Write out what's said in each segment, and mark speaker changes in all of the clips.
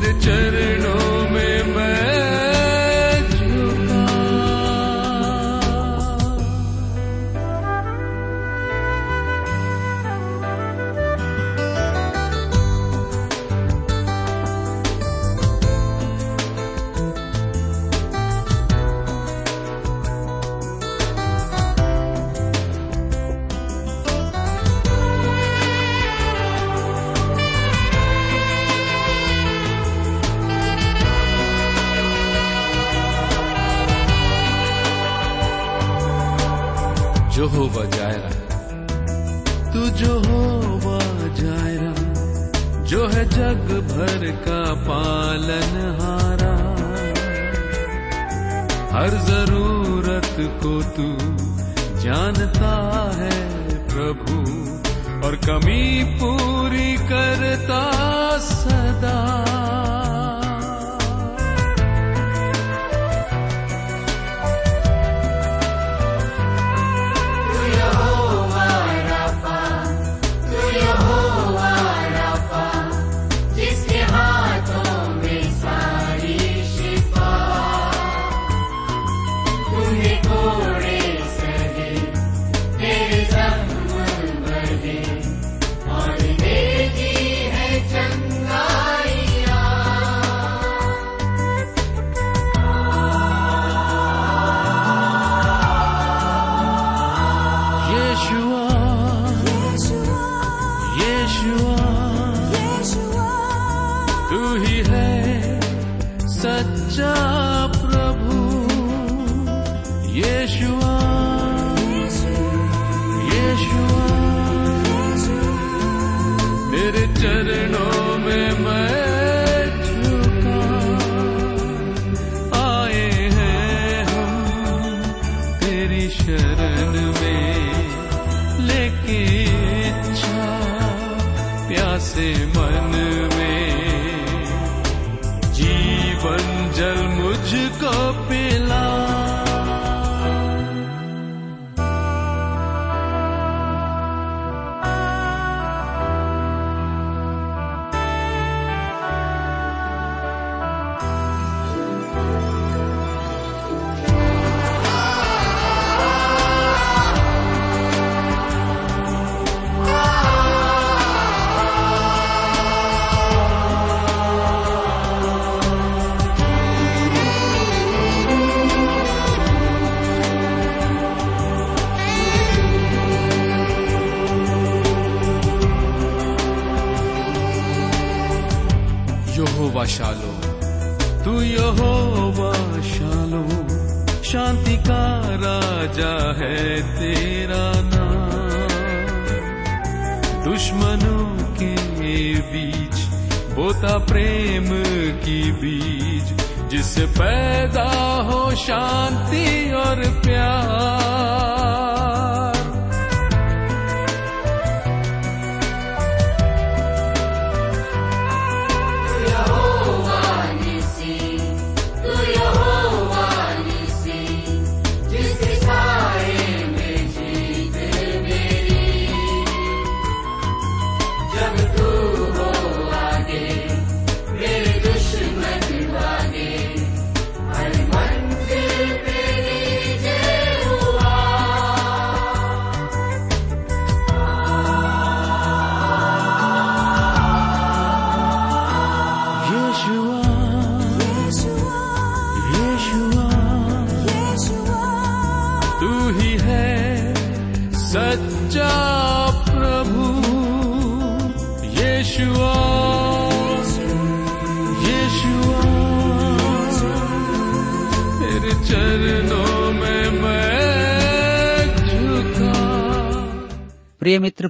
Speaker 1: तेरे चरणों प्रभु और कमी पूरी करता सदा। तेरे चरणों में मैं बोता प्रेम की बीज जिस पैदा हो शांति और प्यार।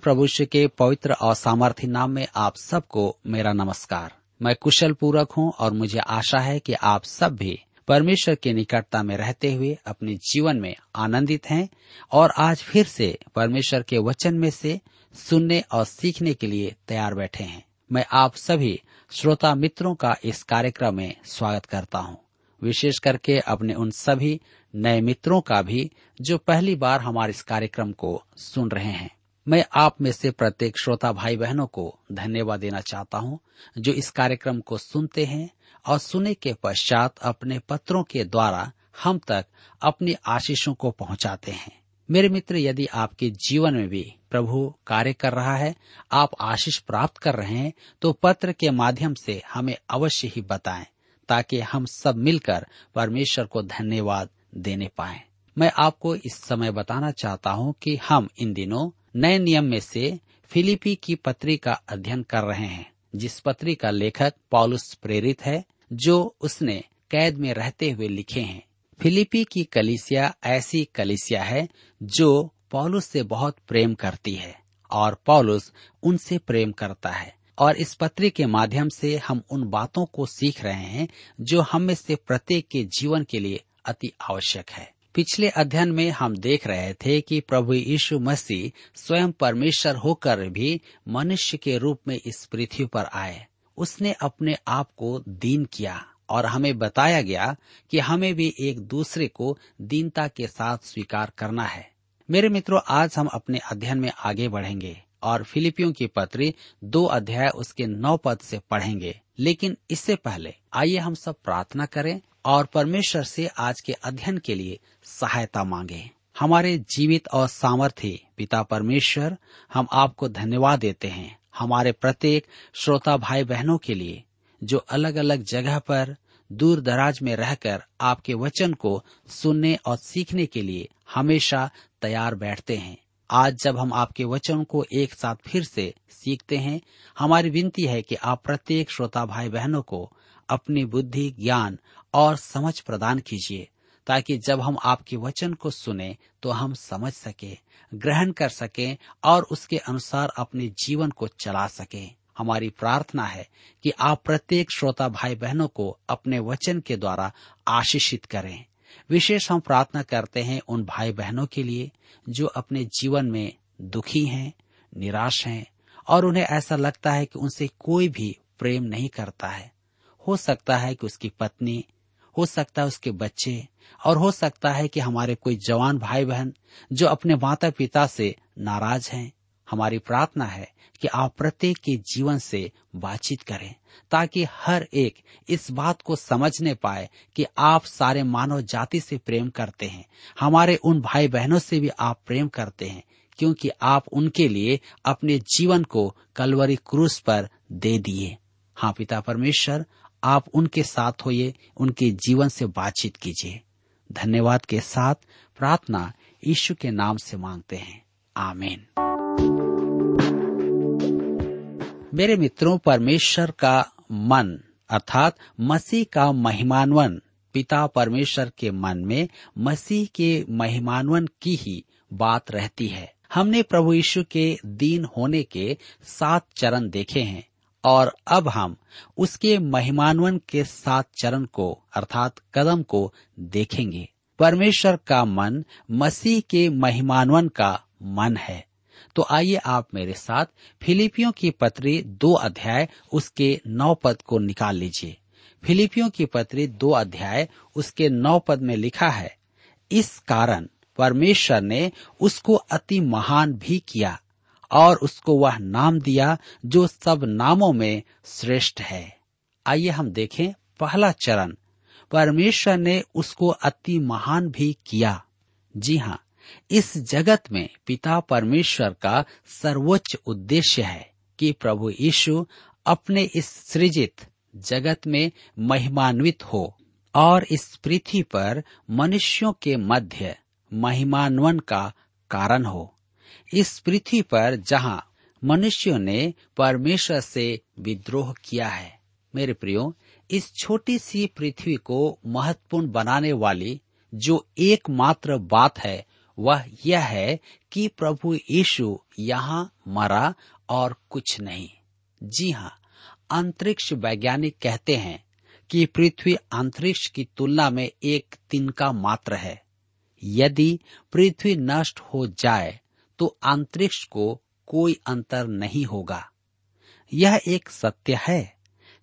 Speaker 2: प्रभु श्री के पवित्र और सामर्थ्य नाम में आप सबको मेरा नमस्कार। मैं कुशल पूर्वक हूँ और मुझे आशा है कि आप सब भी परमेश्वर की निकटता में रहते हुए अपने जीवन में आनंदित हैं और आज फिर से परमेश्वर के वचन में से सुनने और सीखने के लिए तैयार बैठे हैं। मैं आप सभी श्रोता मित्रों का इस कार्यक्रम में स्वागत करता हूँ। विशेष करके अपने उन सभी नए मित्रों का भी जो पहली बार हमारे इस कार्यक्रम को सुन रहे हैं। मैं आप में से प्रत्येक श्रोता भाई बहनों को धन्यवाद देना चाहता हूँ, जो इस कार्यक्रम को सुनते हैं और सुने के पश्चात अपने पत्रों के द्वारा हम तक अपनी आशीषों को पहुंचाते हैं। मेरे मित्र, यदि आपके जीवन में भी प्रभु कार्य कर रहा है, आप आशीष प्राप्त कर रहे हैं तो पत्र के माध्यम से हमें अवश्य ही बताएँ, ताकि हम सब मिलकर परमेश्वर को धन्यवाद देने पाए। मैं आपको इस समय बताना चाहता हूँ कि हम इन दिनों नए नियम में से फिलिपी की पत्री का अध्ययन कर रहे हैं, जिस पत्री का लेखक पॉलुस प्रेरित है, जो उसने कैद में रहते हुए लिखे हैं। फिलिपी की कलिसिया ऐसी कलिसिया है, जो पॉलुस से बहुत प्रेम करती है, और पॉलुस उनसे प्रेम करता है। और इस पत्री के माध्यम से हम उन बातों को सीख रहे हैं, जो हम में से प्रत्येक के जीवन के लिए अति आवश्यक है। पिछले अध्ययन में हम देख रहे थे कि प्रभु यीशु मसीह स्वयं परमेश्वर होकर भी मनुष्य के रूप में इस पृथ्वी पर आए। उसने अपने आप को दीन किया और हमें बताया गया कि हमें भी एक दूसरे को दीनता के साथ स्वीकार करना है। मेरे मित्रों, आज हम अपने अध्ययन में आगे बढ़ेंगे और फिलिपियों की पत्री दो अध्याय उसके नौ पद से पढ़ेंगे। लेकिन इससे पहले आइए हम सब प्रार्थना करें और परमेश्वर से आज के अध्ययन के लिए सहायता मांगे। हमारे जीवित और सामर्थ्य पिता परमेश्वर, हम आपको धन्यवाद देते हैं। हमारे प्रत्येक श्रोता भाई बहनों के लिए, जो अलग अलग जगह पर दूर दराज में रहकर आपके वचन को सुनने और सीखने के लिए हमेशा तैयार बैठते हैं। आज जब हम आपके वचन को एक साथ फिर से सीखते हैं, हमारी विनती है कि आप प्रत्येक श्रोता भाई बहनों को अपनी बुद्धि, ज्ञान और समझ प्रदान कीजिए, ताकि जब हम आपके वचन को सुने तो हम समझ सके, ग्रहण कर सके, और उसके अनुसार अपने जीवन को चला सके। हमारी प्रार्थना है कि आप प्रत्येक श्रोता भाई बहनों को अपने वचन के द्वारा आशीषित करें। विशेष हम प्रार्थना करते हैं उन भाई बहनों के लिए, जो अपने जीवन में दुखी हैं, निराश हैं, और उन्हें ऐसा लगता है कि उनसे कोई भी प्रेम नहीं करता है। हो सकता है कि उसकी पत्नी हो सकता है उसके बच्चे, और हो सकता है कि हमारे कोई जवान भाई बहन जो अपने माता पिता से नाराज़ हैं। हमारी प्रार्थना है कि आप प्रत्येक के जीवन से बातचीत करें, ताकि हर एक इस बात को समझने पाए कि आप सारे मानव जाति से प्रेम करते हैं। हमारे उन भाई बहनों से भी आप प्रेम करते हैं, क्योंकि आप उनके लिए अपने जीवन को कलवरी क्रूस पर दे दिए। हाँ पिता परमेश्वर आप उनके साथ होइए, उनके जीवन से बातचीत कीजिए। धन्यवाद के साथ प्रार्थना यीशु के नाम से मांगते हैं। आमीन। मेरे मित्रों, परमेश्वर का मन, अर्थात मसीह का महिमानवन, पिता परमेश्वर के मन में मसीह के महिमानवन की ही बात रहती है। हमने प्रभु यीशु के दीन होने के सात चरण देखे हैं। और अब हम उसके महिमानवन के सात चरण को, अर्थात कदम को देखेंगे। परमेश्वर का मन मसीह के महिमानवन का मन है। तो आइए आप मेरे साथ फिलिपियों की पत्री दो अध्याय उसके नौ पद को निकाल लीजिए। फिलिपियों की पत्री दो अध्याय उसके नौ पद में लिखा है, इस कारण परमेश्वर ने उसको अति महान भी किया और उसको वह नाम दिया जो सब नामों में श्रेष्ठ है। आइए हम देखें पहला चरण। परमेश्वर ने उसको अति महान भी किया। जी हाँ इस जगत में पिता परमेश्वर का सर्वोच्च उद्देश्य है कि प्रभु यीशु अपने इस सृजित जगत में महिमान्वित हो और इस पृथ्वी पर मनुष्यों के मध्य महिमान्वन का कारण हो। इस पृथ्वी पर जहाँ मनुष्यों ने परमेश्वर से विद्रोह किया है। मेरे प्रियो, इस छोटी सी पृथ्वी को महत्वपूर्ण बनाने वाली जो एकमात्र बात है, वह यह है कि प्रभु यीशु यहाँ मरा और कुछ नहीं। जी हाँ अंतरिक्ष वैज्ञानिक कहते हैं कि पृथ्वी अंतरिक्ष की तुलना में एक तिनका मात्र है। यदि पृथ्वी नष्ट हो जाए तो अंतरिक्ष को कोई अंतर नहीं होगा। यह एक सत्य है।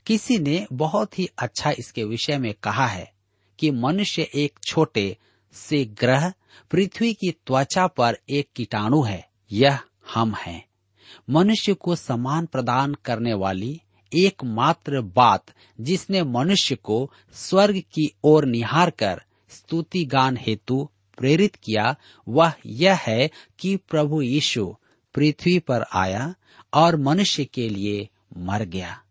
Speaker 2: किसी ने बहुत ही अच्छा इसके विषय में कहा है कि मनुष्य एक छोटे से ग्रह पृथ्वी की त्वचा पर एक कीटाणु है। यह हम हैं। मनुष्य को सम्मान प्रदान करने वाली एकमात्र बात जिसने मनुष्य को स्वर्ग की ओर निहार कर स्तुति गान हेतु प्रेरित किया, वह यह है कि प्रभु यीशु पृथ्वी पर आया और मनुष्य के लिए मर गया।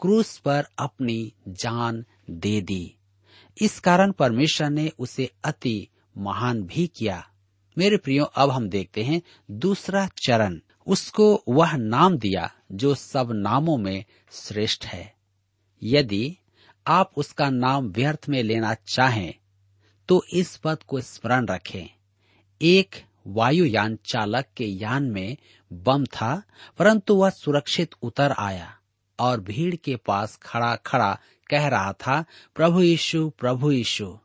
Speaker 2: क्रूस पर अपनी जान दे दी। इस कारण परमेश्वर ने उसे अति महान भी किया। मेरे प्रियो, अब हम देखते हैं दूसरा चरण। उसको वह नाम दिया जो सब नामों में श्रेष्ठ है। यदि आप उसका नाम व्यर्थ में लेना चाहें तो इस पद को स्मरण रखें। एक वायुयान चालक के यान में बम था, परंतु वह सुरक्षित उतर आया और भीड़ के पास खड़ा खड़ा कह रहा था, प्रभु यीशु प्रभु यीशु।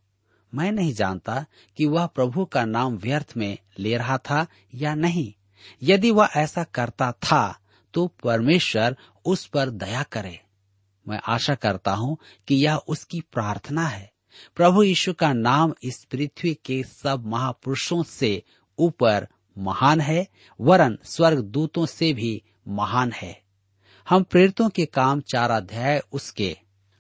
Speaker 2: मैं नहीं जानता कि वह प्रभु का नाम व्यर्थ में ले रहा था या नहीं। यदि वह ऐसा करता था तो परमेश्वर उस पर दया करे। मैं आशा करता हूँ कि यह उसकी प्रार्थना है। प्रभु यीशु का नाम इस पृथ्वी के सब महापुरुषों से ऊपर महान है, वरन स्वर्ग दूतों से भी महान है। हम प्रेरितों के काम चार अध्याय उसके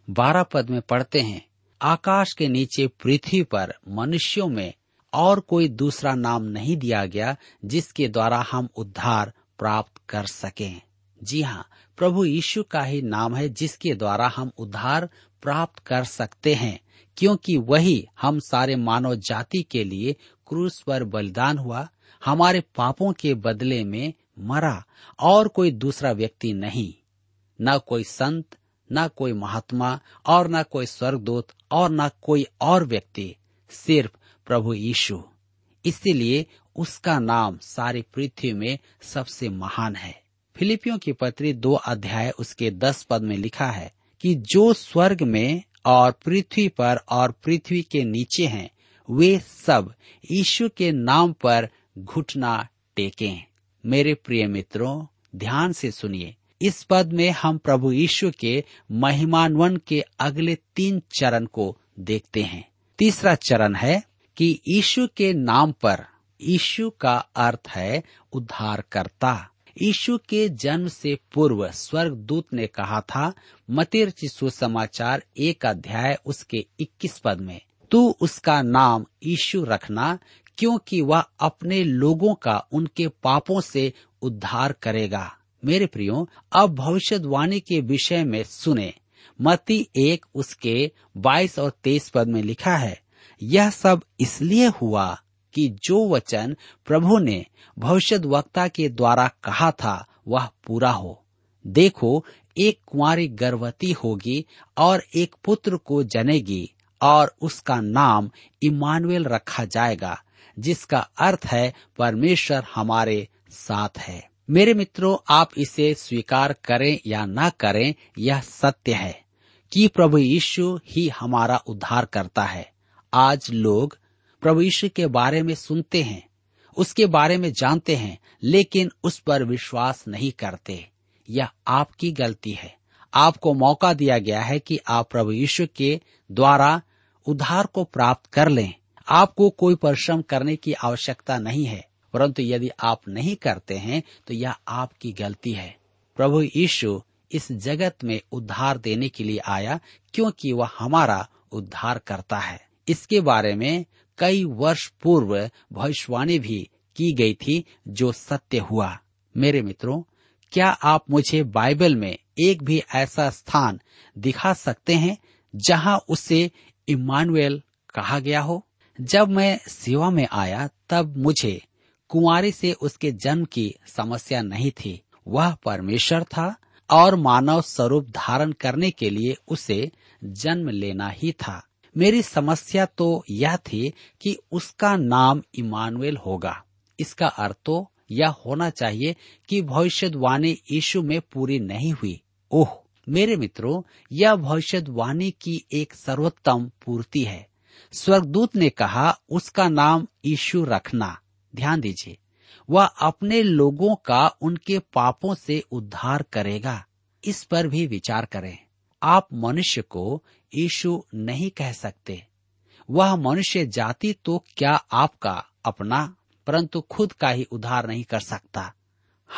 Speaker 2: बारह पद में पढ़ते हैं। आकाश के नीचे पृथ्वी पर मनुष्यों में और कोई दूसरा नाम नहीं दिया गया जिसके द्वारा हम उद्धार प्राप्त कर सकें। जी हाँ प्रभु यीशु का ही नाम है जिसके द्वारा हम उद्धार प्राप्त कर सकते हैं, क्योंकि वही हम सारे मानव जाति के लिए क्रूस पर बलिदान हुआ, हमारे पापों के बदले में मरा, और कोई दूसरा व्यक्ति नहीं। न कोई संत, न कोई महात्मा, और न कोई स्वर्गदूत, और न कोई और व्यक्ति, सिर्फ़ प्रभु यीशु। इसीलिए उसका नाम सारी पृथ्वी में सबसे महान है। फिलिपियों की पत्री दो अध्याय उसके दस पद में लिखा है कि जो स्वर्ग में और पृथ्वी पर और पृथ्वी के नीचे हैं, वे सब यीशु के नाम पर घुटना टेके। मेरे प्रिय मित्रों, ध्यान से सुनिए। इस पद में हम प्रभु यीशु के महिमान्वन के अगले तीन चरण को देखते हैं। तीसरा चरण है कि यीशु के नाम पर, यीशु का अर्थ है उद्धारकर्ता। यीशु के जन्म से पूर्व स्वर्ग दूत ने कहा था मतिर चिशु समाचार एक अध्याय उसके 21 पद में, तू उसका नाम यीशु रखना, क्योंकि वह अपने लोगों का उनके पापों से उद्धार करेगा। मेरे प्रियो, अब भविष्यवाणी के विषय में सुने। मती एक उसके 22 और 23 पद में लिखा है, यह सब इसलिए हुआ कि जो वचन प्रभु ने भविष्य वक्ता के द्वारा कहा था, वह पूरा हो। देखो, एक कुंवारी गर्भवती होगी और एक पुत्र को जनेगी और उसका नाम इमानुएल रखा जाएगा, जिसका अर्थ है, परमेश्वर हमारे साथ है। मेरे मित्रों, आप इसे स्वीकार करें या ना करें, यह सत्य है कि प्रभु यीशु ही हमारा उद्धार करता है। आज लोग प्रभु यीशु के बारे में सुनते हैं, उसके बारे में जानते हैं, लेकिन उस पर विश्वास नहीं करते। यह आपकी गलती है। आपको मौका दिया गया है कि आप प्रभु यीशु के द्वारा उद्धार को प्राप्त कर लें। आपको कोई परिश्रम करने की आवश्यकता नहीं है, परंतु यदि आप नहीं करते हैं तो यह आपकी गलती है। प्रभु यीशु इस जगत में उद्धार देने के लिए आया, क्योंकि वह हमारा उद्धार करता है। इसके बारे में कई वर्ष पूर्व भविष्यवाणी भी की गई थी जो सत्य हुआ। मेरे मित्रों, क्या आप मुझे बाइबल में एक भी ऐसा स्थान दिखा सकते हैं जहाँ उसे इमानुएल कहा गया हो? जब मैं सेवा में आया, तब मुझे कुंवारी से उसके जन्म की समस्या नहीं थी। वह परमेश्वर था और मानव स्वरूप धारण करने के लिए उसे जन्म लेना ही था। मेरी समस्या तो यह थी कि उसका नाम इमानुएल होगा। इसका अर्थ तो यह होना चाहिए कि भविष्यवाणी यीशु में पूरी नहीं हुई। ओह, मेरे मित्रों, यह भविष्यवाणी की एक सर्वोत्तम पूर्ति है। स्वर्गदूत ने कहा, उसका नाम यीशु रखना। ध्यान दीजिए, वह अपने लोगों का उनके पापों से उद्धार करेगा। इस पर भी विचार करें। आप मनुष्य को यीशु नहीं कह सकते। वह मनुष्य जाति तो क्या आपका अपना, परंतु खुद का ही उद्धार नहीं कर सकता।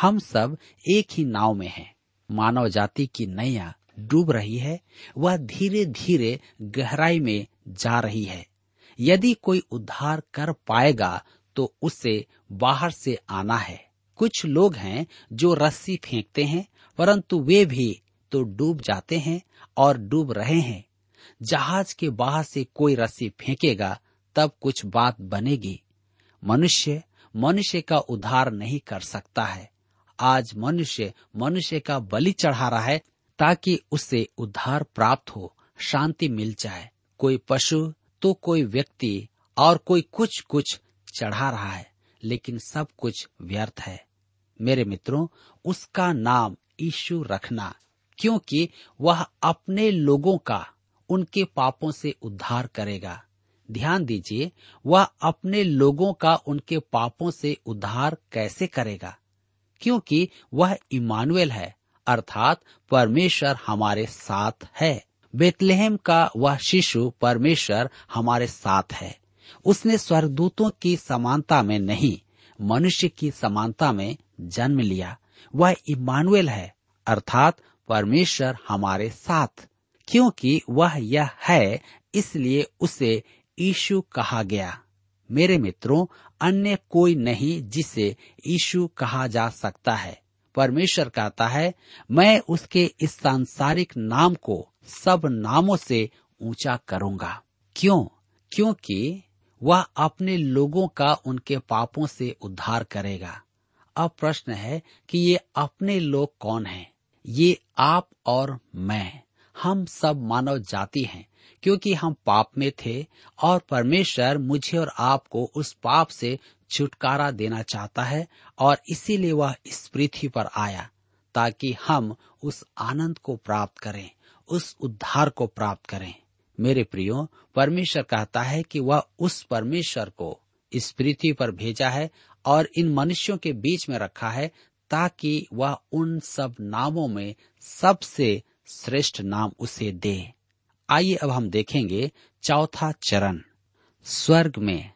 Speaker 2: हम सब एक ही नाव में हैं। मानव जाति की नैया डूब रही है, वह धीरे धीरे गहराई में जा रही है। यदि कोई उद्धार कर पाएगा तो उसे बाहर से आना है। कुछ लोग हैं जो रस्सी फेंकते हैं, परंतु वे भी तो डूब जाते हैं और डूब रहे हैं। जहाज़ के बाहर से कोई रस्सी फेंकेगा, तब कुछ बात बनेगी। मनुष्य मनुष्य का उद्धार नहीं कर सकता है। आज मनुष्य मनुष्य का बलि चढ़ा रहा है ताकि उससे उद्धार प्राप्त हो, शांति मिल जाए। कोई पशु तो कोई व्यक्ति और कोई कुछ कुछ चढ़ा रहा है, लेकिन सब कुछ व्यर्थ है। मेरे मित्रों, उसका नाम यीशु रखना क्योंकि वह अपने लोगों का, उनके पापों से उद्धार करेगा। ध्यान दीजिए, वह अपने लोगों का, उनके पापों से उद्धार कैसे करेगा? क्योंकि वह इमानुएल है, अर्थात परमेश्वर हमारे साथ है। बेतलेहम का वह शिशु परमेश्वर हमारे साथ है। उसने स्वर्गदूतों की समानता में नहीं, मनुष्य की समानता में जन्म लिया। वह इमानुएल है, अर्थात परमेश्वर हमारे साथ, क्योंकि वह यह है, इसलिए उसे यीशु कहा गया। मेरे मित्रों, अन्य कोई नहीं जिसे यीशु कहा जा सकता है। परमेश्वर कहता है, मैं उसके इस सांसारिक नाम को सब नामों से ऊँचा करूँगा। क्यों? क्योंकि वह अपने लोगों का उनके पापों से उद्धार करेगा। अब प्रश्न है कि ये अपने लोग कौन हैं? ये आप और मैं, हम सब मानव जाति हैं, क्योंकि हम पाप में थे और परमेश्वर मुझे और आपको उस पाप से छुटकारा देना चाहता है और इसीलिए वह इस पृथ्वी पर आया, ताकि हम उस आनंद को प्राप्त करें, उस उद्धार को प्राप्त करें। मेरे प्रियो, परमेश्वर कहता है कि वह उस परमेश्वर को इस पृथ्वी पर भेजा है और इन मनुष्यों के बीच में रखा है ताकि वह उन सब नामों में सबसे श्रेष्ठ नाम उसे दे। आइए अब हम देखेंगे चौथा चरण, स्वर्ग में,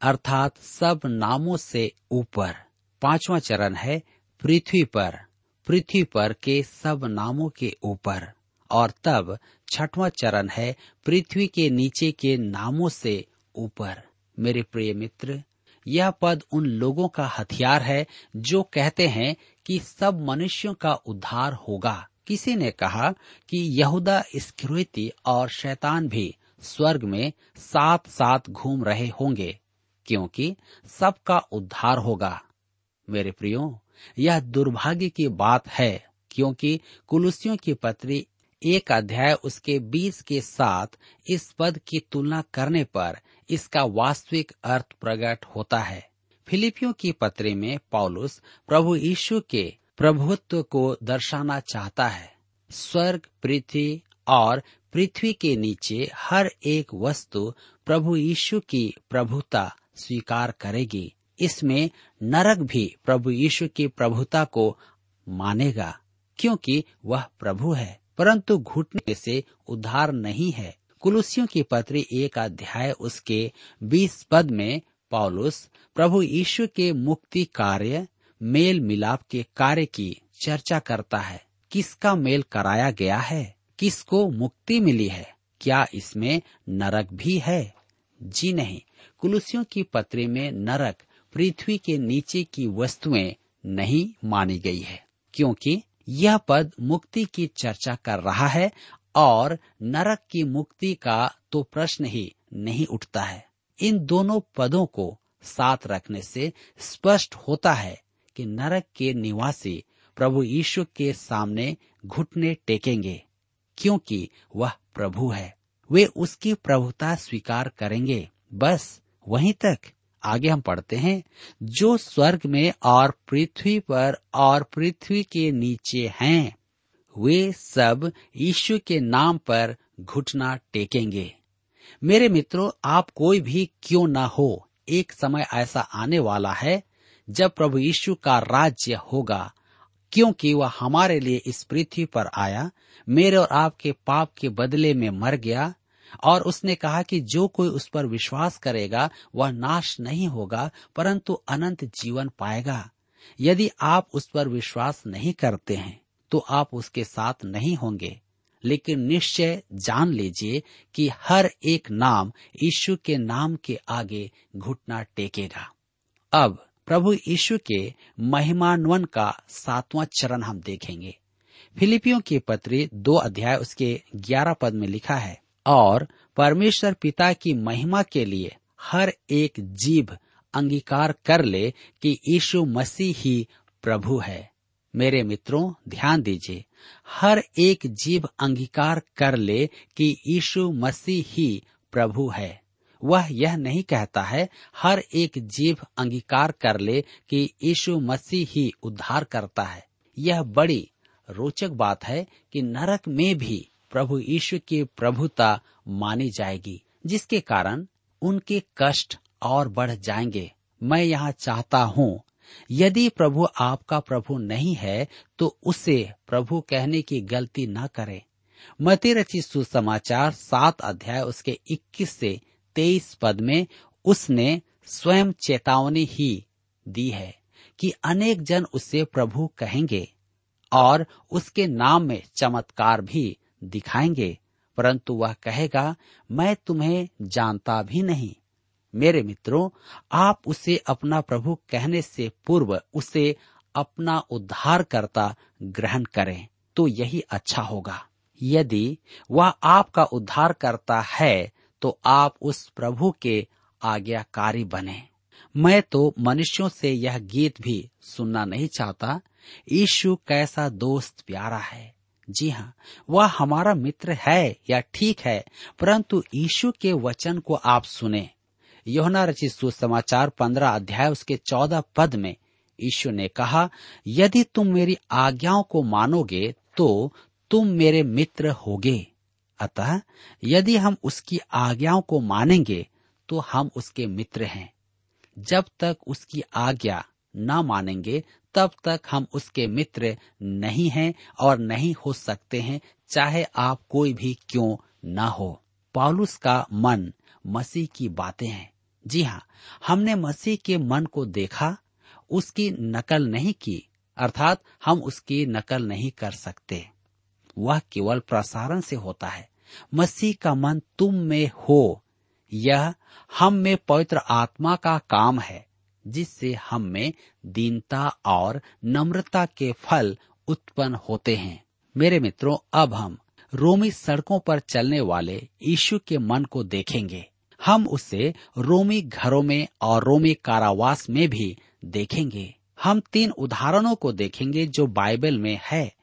Speaker 2: अर्थात सब नामों से ऊपर। पांचवा चरण है पृथ्वी पर पृथ्वी पर के सब नामों के ऊपर। और तब छठवां चरण है पृथ्वी के नीचे के नामों से ऊपर। मेरे प्रिय मित्र यह पद उन लोगों का हथियार है जो कहते हैं कि सब मनुष्यों का उद्धार होगा। किसी ने कहा कि यहूदा इस्कृति और शैतान भी स्वर्ग में साथ साथ घूम रहे होंगे, क्योंकि सबका उद्धार होगा। मेरे प्रियो, यह दुर्भाग्य की बात है, क्योंकि कुलुसियों की पत्री एक अध्याय उसके बीस के साथ इस पद की तुलना करने पर इसका वास्तविक अर्थ प्रकट होता है। फिलिपियों की पत्री में पौलुस प्रभु यीशु के प्रभुत्व को दर्शाना चाहता है। स्वर्ग, पृथ्वी और पृथ्वी के नीचे हर एक वस्तु प्रभु यीशु की प्रभुता स्वीकार करेगी। इसमें नरक भी प्रभु यीशु की प्रभुता को मानेगा, क्योंकि वह प्रभु है। परंतु घुटने से उद्धार नहीं है। कुलुसियों की पत्री एक अध्याय उसके बीस पद में पौलुस, प्रभु यीशु के मुक्ति कार्य मेल मिलाप के कार्य की चर्चा करता है। किसका मेल कराया गया है? किसको मुक्ति मिली है? क्या इसमें नरक भी है? जी नहीं। कुलुसियों की पत्री में नरक पृथ्वी के नीचे की वस्तुएँ नहीं मानी गई है, क्योंकि यह पद मुक्ति की चर्चा कर रहा है और नरक की मुक्ति का तो प्रश्न ही नहीं उठता है। इन दोनों पदों को साथ रखने से स्पष्ट होता है कि नरक के निवासी प्रभु यीशु के सामने घुटने टेकेंगे, क्योंकि वह प्रभु है। वे उसकी प्रभुता स्वीकार करेंगे। बस वहीं तक आगे हम पढ़ते हैं, जो स्वर्ग में और पृथ्वी पर और पृथ्वी के नीचे हैं, वे सब यीशु के नाम पर घुटना टेकेंगे। मेरे मित्रों, आप कोई भी क्यों ना हो, एक समय ऐसा आने वाला है, जब प्रभु यीशु का राज्य होगा, क्योंकि वह हमारे लिए इस पृथ्वी पर आया, मेरे और आपके पाप के बदले में मर गया और उसने कहा कि जो कोई उस पर विश्वास करेगा, वह नाश नहीं होगा, परंतु अनंत जीवन पाएगा। यदि आप उस पर विश्वास नहीं करते हैं तो आप उसके साथ नहीं होंगे। लेकिन निश्चय जान लीजिए कि हर एक नाम यीशु के नाम के आगे घुटना टेकेगा। अब प्रभु यीशु के महिमान्वन का सातवां चरण हम देखेंगे। फिलिपियों के पत्री दो अध्याय उसके ग्यारह पद में लिखा है और परमेश्वर पिता की महिमा के लिए हर एक जीव अंगीकार कर ले कि यीशु मसीह ही प्रभु है। मेरे मित्रों, ध्यान दीजिए, हर एक जीव अंगीकार कर ले कि यीशु मसीह ही प्रभु है। वह यह नहीं कहता है, हर एक जीव अंगीकार कर ले कि यीशु मसीह ही उद्धार करता है। यह बड़ी रोचक बात है कि नरक में भी प्रभु यीशु की प्रभुता मानी जाएगी, जिसके कारण उनके कष्ट और बढ़ जाएँगे। मैं यहाँ चाहता हूँ, यदि प्रभु आपका प्रभु नहीं है तो उसे प्रभु कहने की गलती न करें। मती रची सुसमाचार सात अध्याय उसके 21 से 23 पद में उसने स्वयं चेतावनी ही दी है कि अनेक जन उसे प्रभु कहेंगे और उसके नाम में चमत्कार भी दिखाएँगे, परंतु वह कहेगा, मैं तुम्हें जानता भी नहीं। मेरे मित्रों, आप उसे अपना प्रभु कहने से पूर्व उसे अपना उद्धार करता ग्रहण करें तो यही अच्छा होगा। यदि वह आपका उद्धार करता है तो आप उस प्रभु के आज्ञाकारी बने। मैं तो मनुष्यों से यह गीत भी सुनना नहीं चाहता। यीशु कैसा दोस्त प्यारा है। जी हाँ वह हमारा मित्र है या ठीक है, परंतु यीशु के वचन को आप सुने। योहना रचित सुसमाचार पंद्रह अध्याय उसके चौदह पद में यीशु ने कहा, यदि तुम मेरी आज्ञाओं को मानोगे तो तुम मेरे मित्र होगे। अतः यदि हम उसकी आज्ञाओं को मानेंगे तो हम उसके मित्र हैं। जब तक उसकी आज्ञा न मानेंगे, तब तक हम उसके मित्र नहीं हैं और नहीं हो सकते हैं, चाहे आप कोई भी क्यों न हो। पौलुस का मन मसीह की बातें हैं। जी हाँ हमने मसीह के मन को देखा, उसकी नकल नहीं की, अर्थात हम उसकी नकल नहीं कर सकते। वह केवल प्रसारण से होता है। मसीह का मन तुम में हो, यह हम में पवित्र आत्मा का काम है। जिससे हम में दीनता और नम्रता के फल उत्पन्न होते हैं। मेरे मित्रों, अब हम रोमी सड़कों पर चलने वाले यीशु के मन को देखेंगे। हम उसे रोमी घरों में और रोमी कारावास में भी देखेंगे। हम तीन उदाहरणों को देखेंगे जो बाइबल में है।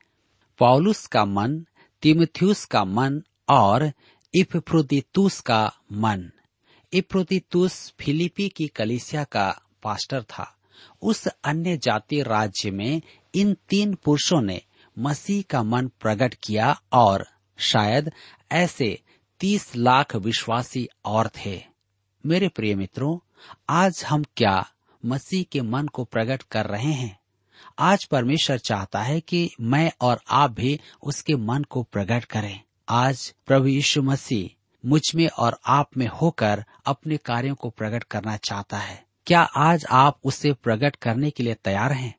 Speaker 2: पॉलुस का मन तिमथ्यूस का मन और इफ्रोदितुस का मन। इफ्रोदितुस फिलिपी की कलिसिया का पास्टर था। उस अन्य जाति राज्य में इन तीन पुरुषों ने मसीह का मन प्रकट किया और शायद ऐसे तीस लाख विश्वासी और थे। मेरे प्रिय मित्रों, आज हम क्या मसीह के मन को प्रकट कर रहे हैं? आज परमेश्वर चाहता है कि मैं और आप भी उसके मन को प्रकट करें। आज प्रभु यीशु मसीह मुझमें और आप में होकर अपने कार्यों को प्रकट करना चाहता है। क्या आज आप उसे प्रकट करने के लिए तैयार हैं?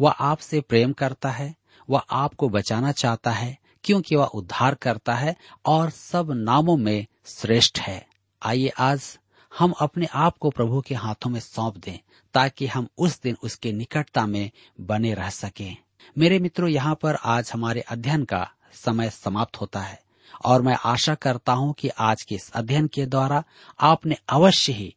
Speaker 2: वह आपसे प्रेम करता है, वह आपको बचाना चाहता है, क्योंकि वह उद्धार करता है और सब नामों में श्रेष्ठ है। आइए आज हम अपने आप को प्रभु के हाथों में सौंप दें, ताकि हम उस दिन उसके निकटता में बने रह सकें। मेरे मित्रों, यहाँ पर आज हमारे अध्ययन का समय समाप्त होता है, और मैं आशा करता हूँ कि आज के इस अध्ययन के द्वारा आपने अवश्य ही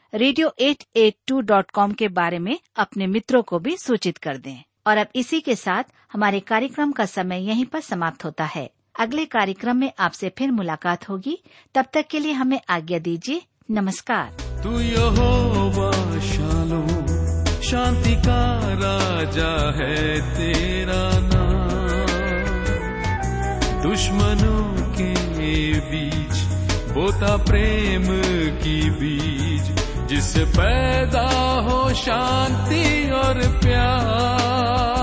Speaker 3: radio eight eight two dot com के बारे में अपने मित्रों को भी सूचित कर दें। और अब इसी के साथ हमारे कार्यक्रम का समय यहीं पर समाप्त होता है। अगले कार्यक्रम में आपसे फिर मुलाकात होगी। तब तक के लिए हमें आज्ञा दीजिए। नमस्कार।
Speaker 1: तू शालो शांति का राजा है तेरा नाम। दुश्मनों के बीच, बोता प्रेम की बीज। जिससे पैदा हो शांति और प्यार।